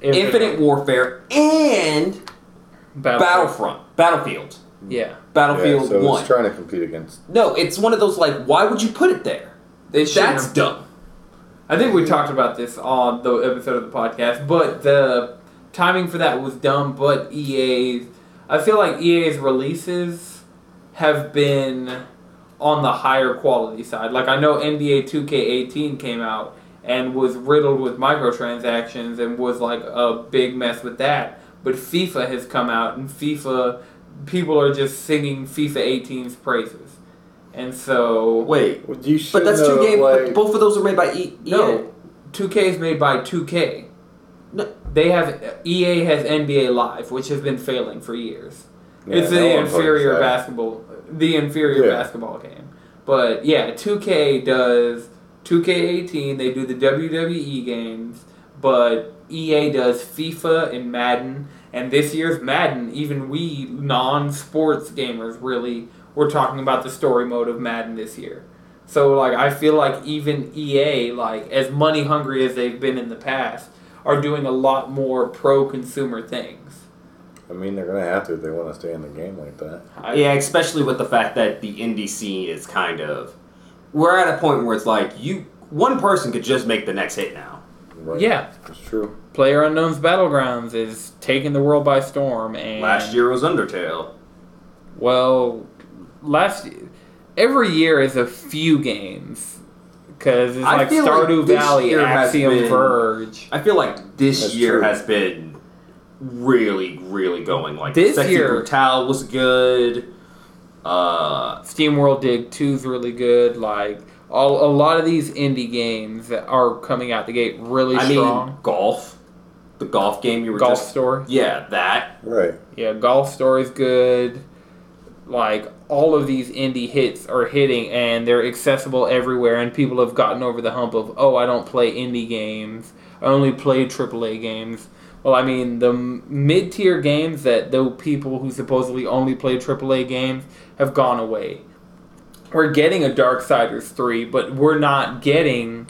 Infinite Warfare and Battlefront. Battlefield. Yeah, Battlefield yeah, so 1. it's trying to compete against. no, it's one of those like, why would you put it there? they should. That's dumb. I think we talked about this on the episode of the podcast, but the timing for that was dumb. But EA's, I feel like EA's releases have been on the higher quality side. Like I know NBA 2K18 came out and was riddled with microtransactions and was like a big mess with that. But FIFA has come out and FIFA people are just singing FIFA 18's praises. And so Wait, Well, you should but that's two know, games. Like, both of those are made by E- EA. No, 2K is made by 2K. No. They have EA has NBA Live, which has been failing for years. Yeah, it's the inferior basketball, the inferior Yeah. basketball game. But yeah, 2K does 2K18. They do the WWE games, but EA does FIFA and Madden. And this year's Madden, even we non-sports gamers really were talking about the story mode of Madden this year. So like I feel like even EA, like as money hungry as they've been in the past, are doing a lot more pro consumer things. I mean, they're gonna have to if they want to stay in the game like that. Yeah, especially with the fact that the indie scene is kind of. We're at a point where it's like you, one person could just make the next hit now. Right? Yeah. it's true. PlayerUnknown's Battlegrounds is taking the world by storm, and Last year was Undertale. well, last every year is a few games because it's I like feel like Stardew Valley, year Axiom been- Verge. I feel like this That's year true. has been really, really going. Like This Sexy year- Brutal was good. Uh, SteamWorld Dig 2 is really good. Like all a lot of these indie games that are coming out the gate really I mean, strong. golf, the golf game you were Golf just Story, yeah that Right. yeah, Golf Story is good. Like all of these indie hits are hitting, and they're accessible everywhere. And people have gotten over the hump of, oh, I don't play indie games. I only play AAA games. Well, I mean, the mid tier games that the people who supposedly only play AAA games have gone away. We're getting a Darksiders 3, but we're not getting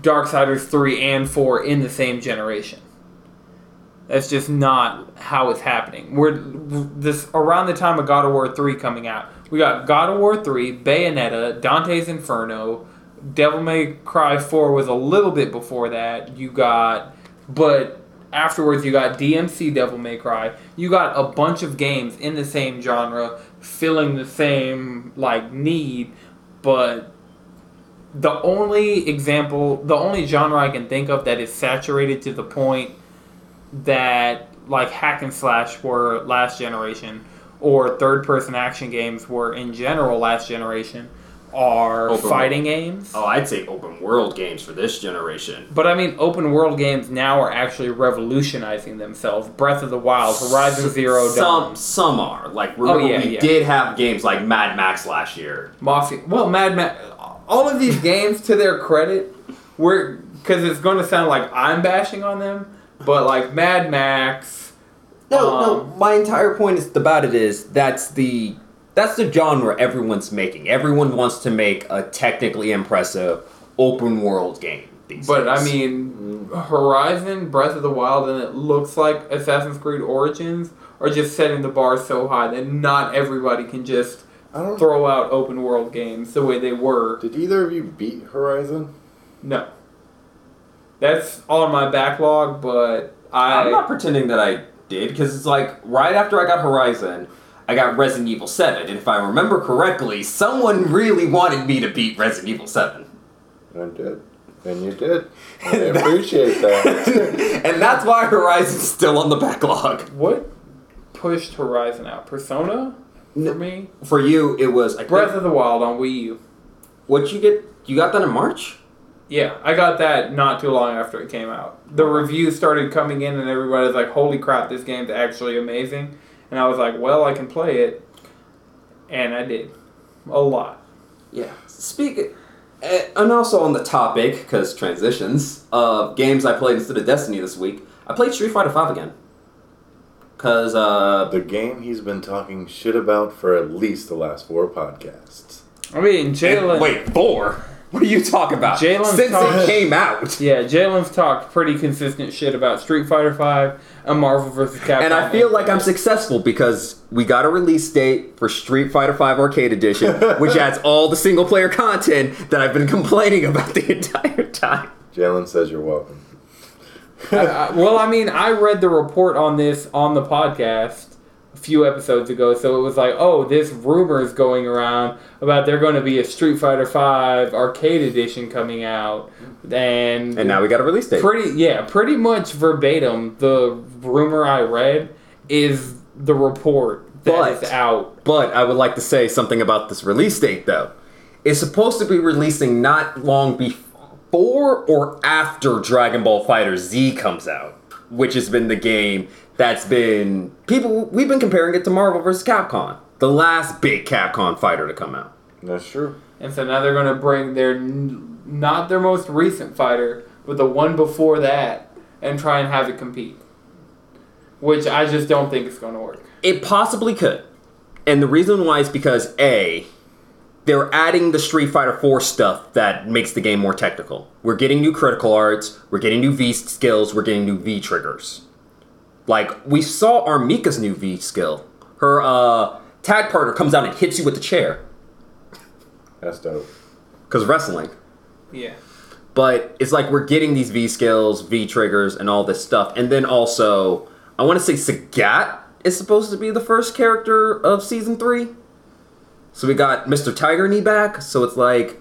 Darksiders 3 and 4 in the same generation. That's just not how it's happening. We're this around the time of God of War 3 coming out. We got God of War 3, Bayonetta, Dante's Inferno, Devil May Cry 4 was a little bit before that. You got but afterwards you got DMC Devil May Cry. You got a bunch of games in the same genre filling the same like need, but the only example, the only genre I can think of that is saturated to the point that like hack and slash were last generation or third person action games were in general last generation are Open fighting games. Oh, I'd say open world games for this generation. But I mean, open world games now are actually revolutionizing themselves. Breath of the Wild, Horizon Zero Some Dawn, some are like remember Oh, yeah, we yeah. did have games like Mad Max last year. Mafia. Well, Mad Max. All of these games, to their credit, were because it's going to sound like I'm bashing on them, but like Mad Max. No, Um, no. My entire point is about it is that's the that's the genre everyone's making. Everyone wants to make a technically impressive open world game. These But I mean, Horizon, Breath of the Wild, and it looks like Assassin's Creed Origins are just setting the bar so high that not everybody can just I don't. throw out open world games the way they were. Did either of you beat Horizon? No. That's on my backlog, but I. I'm not pretending that I did because it's like right after I got Horizon, I got Resident Evil Seven, and if I remember correctly, someone really wanted me to beat Resident Evil Seven. I did. And you did. I appreciate that. and that's why Horizon's still on the backlog. What pushed Horizon out? Persona? For me? For you, it was I Breath think, of the Wild on Wii U. What'd you get? You got that in March. Yeah, I got that not too long after it came out. The reviews started coming in, and everybody was like, "Holy crap, this game's actually amazing!" And I was like, "Well, I can play it," and I did a lot. Yeah. Speak, uh, and also on the topic, because transitions of games I played instead of Destiny this week, I played Street Fighter Five again. Cause uh, the game he's been talking shit about for at least the last four podcasts. I mean, Jalen. wait, four? What are you talking about? Jalen's Since talking- it came out. Yeah, Jalen's talked pretty consistent shit about Street Fighter Five and Marvel vs. Capcom. And I feel like I'm successful because we got a release date for Street Fighter V Arcade Edition, which adds all the single player content that I've been complaining about the entire time. Jalen says you're welcome. I- I- well, I mean, I read the report on this on the podcast a few episodes ago, so it was like, oh, this rumor is going around about there going to be a Street Fighter Five Arcade Edition coming out, and And now we got a release date. pretty yeah, pretty much verbatim. The rumor I read is the report that is out. But I would like to say something about this release date, though. It's supposed to be releasing not long before or after Dragon Ball FighterZ comes out, which has been the game that's been people. We've been comparing it to Marvel vs. Capcom, the last big Capcom fighter to come out. That's true. And so now they're going to bring their not their most recent fighter, but the one before that, and try and have it compete. Which I just don't think is going to work. It possibly could. And the reason why is because A, they're adding the Street Fighter 4 stuff that makes the game more technical. We're getting new critical arts, we're getting new V skills, we're getting new V triggers. Like, we saw R. Mika's new V skill. Her uh, tag partner comes out and hits you with the chair. That's dope. Because wrestling. Yeah. But it's like we're getting these V skills, V triggers, and all this stuff. And then also, I want to say Sagat is supposed to be the first character of season three. So we got Mr. Tiger Knee back. So it's like,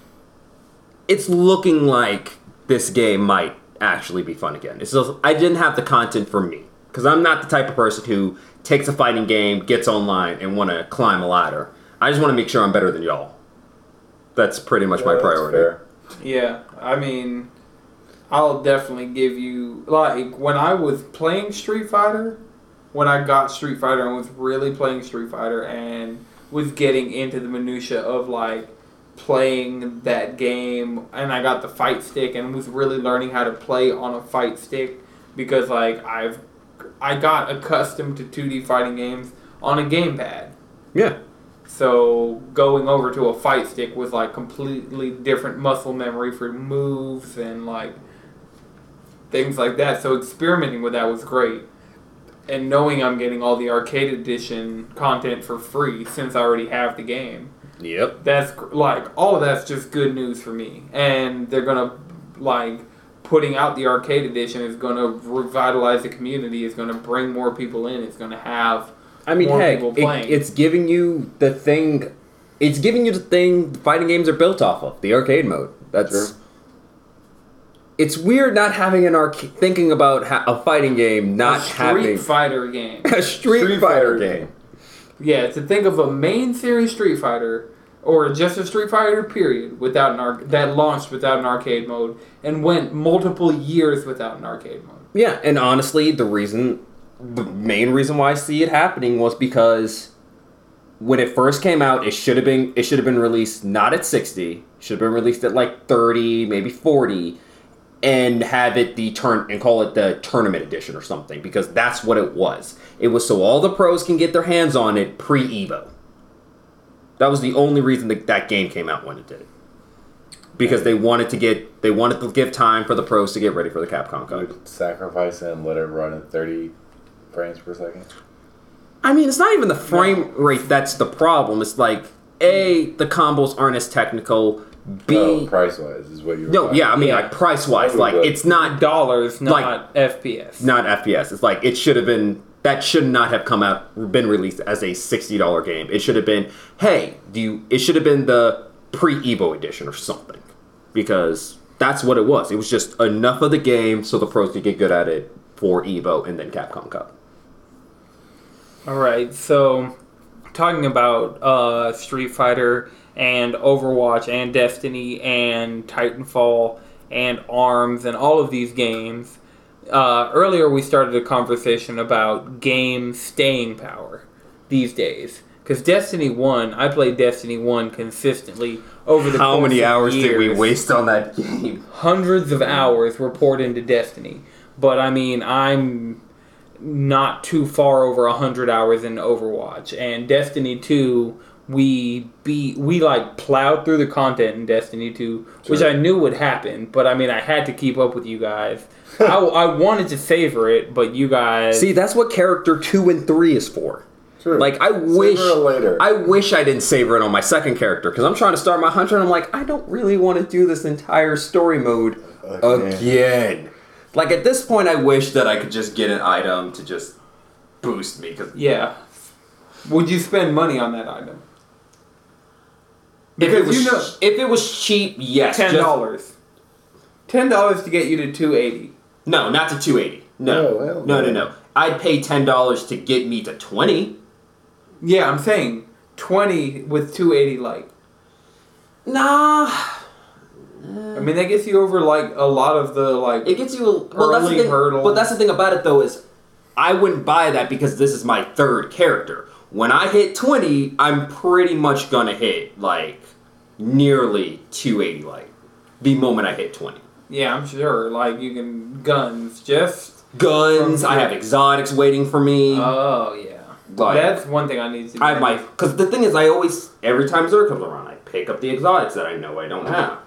it's looking like this game might actually be fun again. It's just, I didn't have the content for me because I'm not the type of person who takes a fighting game, gets online, and want to climb a ladder. I just want to make sure I'm better than y'all. That's pretty much my Yeah, that's priority. fair. Yeah. I mean, I'll definitely give you. Like, when I was playing Street Fighter, when I got Street Fighter and was really playing Street Fighter and was getting into the minutia of like playing that game and I got the fight stick and was really learning how to play on a fight stick because like I've I got accustomed to 2D fighting games on a gamepad. Yeah. So going over to a fight stick was like completely different muscle memory for moves and like things like that. So experimenting with that was great. And knowing I'm getting all the arcade edition content for free since I already have the game. Yep. That's like all of that's just good news for me. And they're going to like putting out the arcade edition is going to revitalize the community, is going to bring more people in, it's going to have I mean, More heck, people it, it's giving you the thing. It's giving you the thing fighting games are built off of the arcade mode. That's Sure. It's weird not having an arcade. Thinking about ha- a fighting game, not having a Street having Fighter game. a Street, Street Fighter Fighter game. Yeah, to think of a main series Street Fighter or just a Street Fighter period without an arc that launched without an arcade mode and went multiple years without an arcade mode. Yeah, and honestly, the reason, the main reason why I see it happening was because when it first came out, it should have been it should have been released not at sixty, should have been released at like thirty, maybe forty, and have it the turn and call it the tournament edition or something because that's what it was. It was so all the pros can get their hands on it pre Evo. That was the only reason that that game came out when it did. Because they wanted to get they wanted to give time for the pros to get ready for the Capcom Cup. Sacrifice and let it run at 30 frames per second. I mean, it's not even the frame rate that's the problem. It's like a the combos aren't as technical. B Oh, price wise is what you were no, talking yeah, I mean Yeah. like price wise, like Good. it's not Dollars, not Like- FPS. not FPS. It's like it should have been that should not have come out been released as a sixty dollar game. It should have been hey, do you? It should have been the pre Evo edition or something because that's what it was. It was just enough of the game so the pros could get good at it for Evo and then Capcom Cup. All right, so talking about uh, Street Fighter and Overwatch and Destiny and Titanfall and Arms and all of these games. Uh, earlier, we started a conversation about game staying power these days. Because Destiny 1, I played Destiny 1 consistently over the How many hours did we waste on that game? hundreds of hours were poured into Destiny. But I mean, I'm not too far over 100 hours in Overwatch. And Destiny 2, we beat, we like plowed through the content in Destiny 2, which I knew would happen. But I mean, I had to keep up with you guys. I, I wanted to savor it, but you guys. See, that's what character two and three is for. Sure. Like I Savor wish it later. I wish I didn't savor it on my second character because I'm trying to start my hunter and I'm like I don't really want to do this entire story mode Again. again. Like at this point, I wish that I could just get an item to just boost me because yeah. Would you spend money on that item? If it Because was you know- if it was cheap, yes, ten dollars, Ten dollars to get you to two eighty. no, not to 280. No, No, hell no, no, no. no. I'd pay ten dollars to get me to 20. Yeah, I'm saying twenty with two eighty light. Nah, I mean, that gets you over like a lot of the like. It gets you. A, well, that's the Early thing. hurdle. But that's the thing about it, though, is I wouldn't buy that because this is my third character. When I hit twenty, I'm pretty much gonna hit like nearly two eighty light. The moment I hit twenty, yeah, I'm sure. Like you can guns just. guns. I have exotics waiting for me. Oh yeah. Like- That's one thing I need to. do. I have my because the thing is, I always every time Xur comes around, I pick up the exotics that I know I don't have.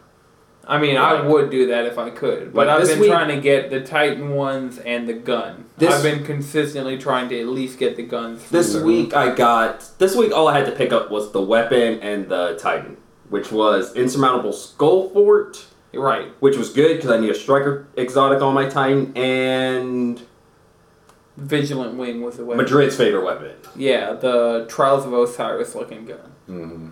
I mean, I would do that if I could, but Like I've been week- trying to get the Titan ones and the gun. This- I've been consistently trying to at least get the guns. This week I got this week all I had to pick up was the weapon and the Titan, which was Insurmountable Skullfort. right? which was good because I need a striker exotic on my Titan and Vigilance Wing was the weapon. Madrid's favorite weapon. Yeah, the Trials of Osiris looking gun. Mhm.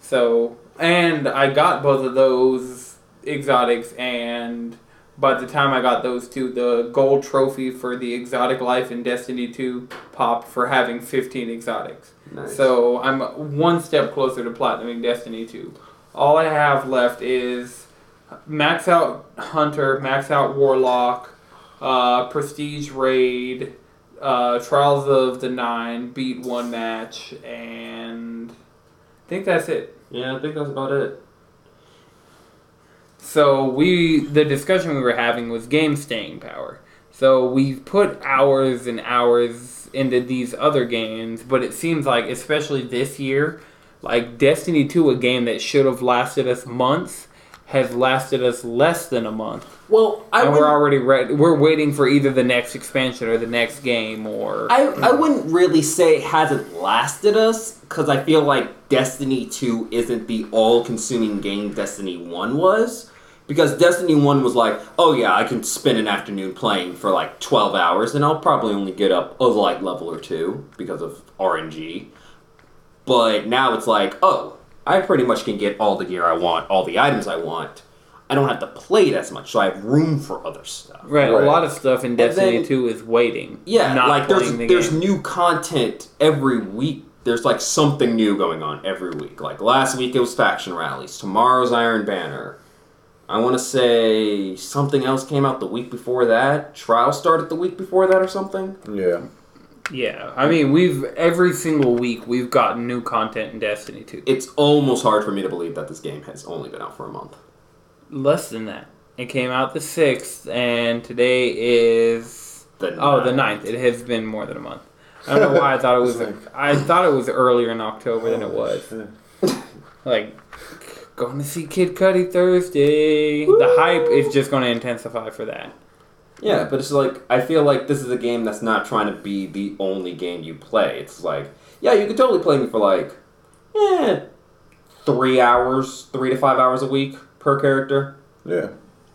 So, and I got both of those exotics, and by the time I got those two, the gold trophy for the exotic life in Destiny 2 popped for having 15 exotics. Nice. So, I'm one step closer to platinuming Destiny 2. All I have left is max out Hunter, max out Warlock, uh, Prestige Raid, uh, Trials of the Nine, beat one match, and I think that's it. yeah, I think that's about it. So we the discussion we were having was game staying power. So we put hours and hours into these other games, but it seems like especially this year, like Destiny 2 a game that should have lasted us months has lasted us less than a month. Well, I and we're already ready. We're waiting for either the next expansion or the next game or I, I wouldn't really say it hasn't lasted us because I feel like Destiny 2 isn't the all consuming game Destiny 1 was. Because Destiny 1 was like, oh yeah, I can spend an afternoon playing for like 12 hours and I'll probably only get up a light level or two because of RNG. But now it's like, oh, I pretty much can get all the gear I want, all the items I want. I don't have to play it as much, so I have room for other stuff. Right, Right. a lot of stuff in Destiny then- 2 is waiting. Yeah, not like there's the there's game. new content every week. There's like something new going on every week. Like last week it was faction rallies. Tomorrow's Iron Banner. I want to say something else came out the week before that. Trial started the week before that or something. Yeah. Yeah, I mean, we've every single week we've gotten new content in Destiny 2. It's almost hard for me to believe that this game has only been out for a month. Less than that. It came out the 6th, and today is. The Oh, the ninth. 9th. It has been more than a month. I don't know why I thought it was. It's I thought it was earlier in October than it oh, was. Like, going to see Kid Cudi Thursday. The hype is just going to intensify for that. Yeah, but it's like I feel like this is a game that's not trying to be the only game you play. It's like, yeah, you could totally play me for like, eh, three hours, three to five hours a week per character. Yeah.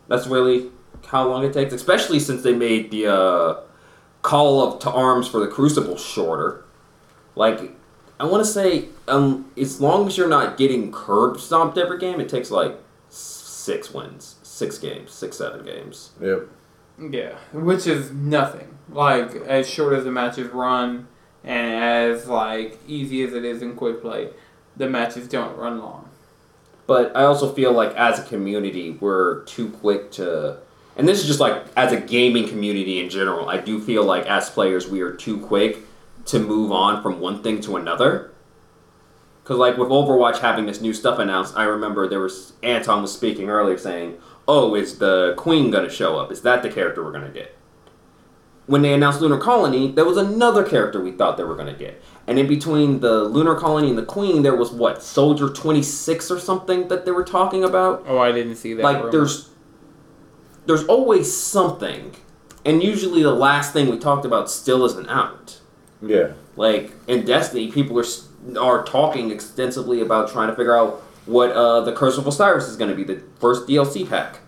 That's really how long it takes, especially since they made the uh, call up to arms for the Crucible shorter. Like, I want to say, um, as long as you're not getting curb stomped every game, it takes like six wins, six games, six seven games. Yep. Yeah, which is nothing. Like as short as the matches run, and as like easy as it is in quick play, the matches don't run long. But I also feel like as a community, we're too quick to. And this is just like as a gaming community in general. I do feel like as players, we are too quick to move on from one thing to another. Because like with Overwatch having this new stuff announced, I remember there was Anton was speaking earlier saying, "Oh, is the Queen gonna show up? Is that the character we're gonna get?" When they announced Lunar Colony, there was another character we thought they were gonna get. And in between the Lunar Colony and the Queen, there was what Soldier Twenty Six or something that they were talking about. Oh, I didn't see that. like rumor. there's there's always something, and usually the last thing we talked about still isn't out. Yeah. Like in Destiny, people are are talking extensively about trying to figure out what uh, the Curse of Osiris is going to be, the first DLC pack.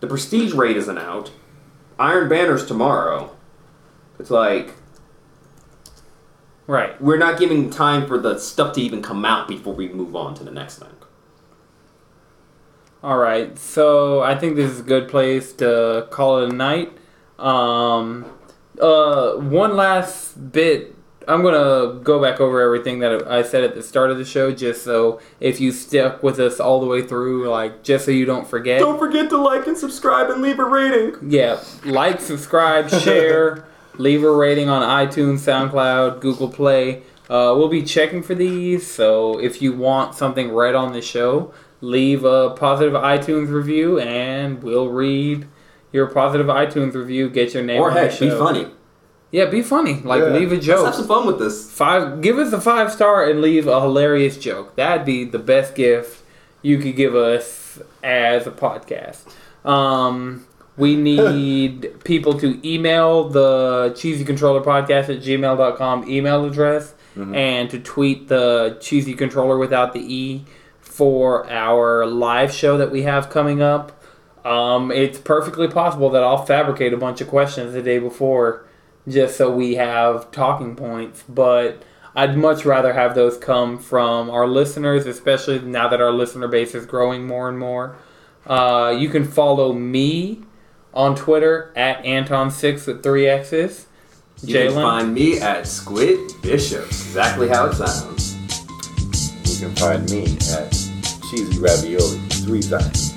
The Prestige raid isn't out. Iron Banner's tomorrow. It's like right. we're not giving time for the stuff to even come out before we move on to the next thing. All right, so I think this is a good place to call it a night. Um, uh, one last bit. I'm gonna go back over everything that I said at the start of the show, just so if you stuck with us all the way through, like just so you don't forget. Don't forget to like and subscribe and leave a rating. Yeah, like, subscribe, share, leave a rating on iTunes, SoundCloud, Google Play. Uh, we'll be checking for these, so if you want something read on the show, leave a positive iTunes review, and we'll read your positive iTunes review. Get your name Or on heck, the show. be funny. Yeah, be funny. Like Yeah. leave a Let's joke. have some fun with this. Five. Give us a five star and leave a hilarious joke. That'd be the best gift you could give us as a podcast. Um, we need people to email the cheesy controller podcast at gmail.com email address and to tweet the cheesy controller without the e for our live show that we have coming up. Um, it's perfectly possible that I'll fabricate a bunch of questions the day before just so we have talking points. But I'd much rather have those come from our listeners, especially now that our listener base is growing more and more. Uh, you can follow me on Twitter at Anton6 with three X's. You can find me at Squid Bishop. Exactly how it sounds. You can find me at Cheesy Ravioli three times.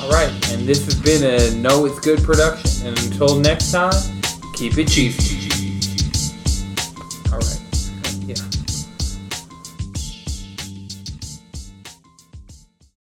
All right, and this has been a Know It's Good production. And until next time, keep it cheesy. All right, yeah.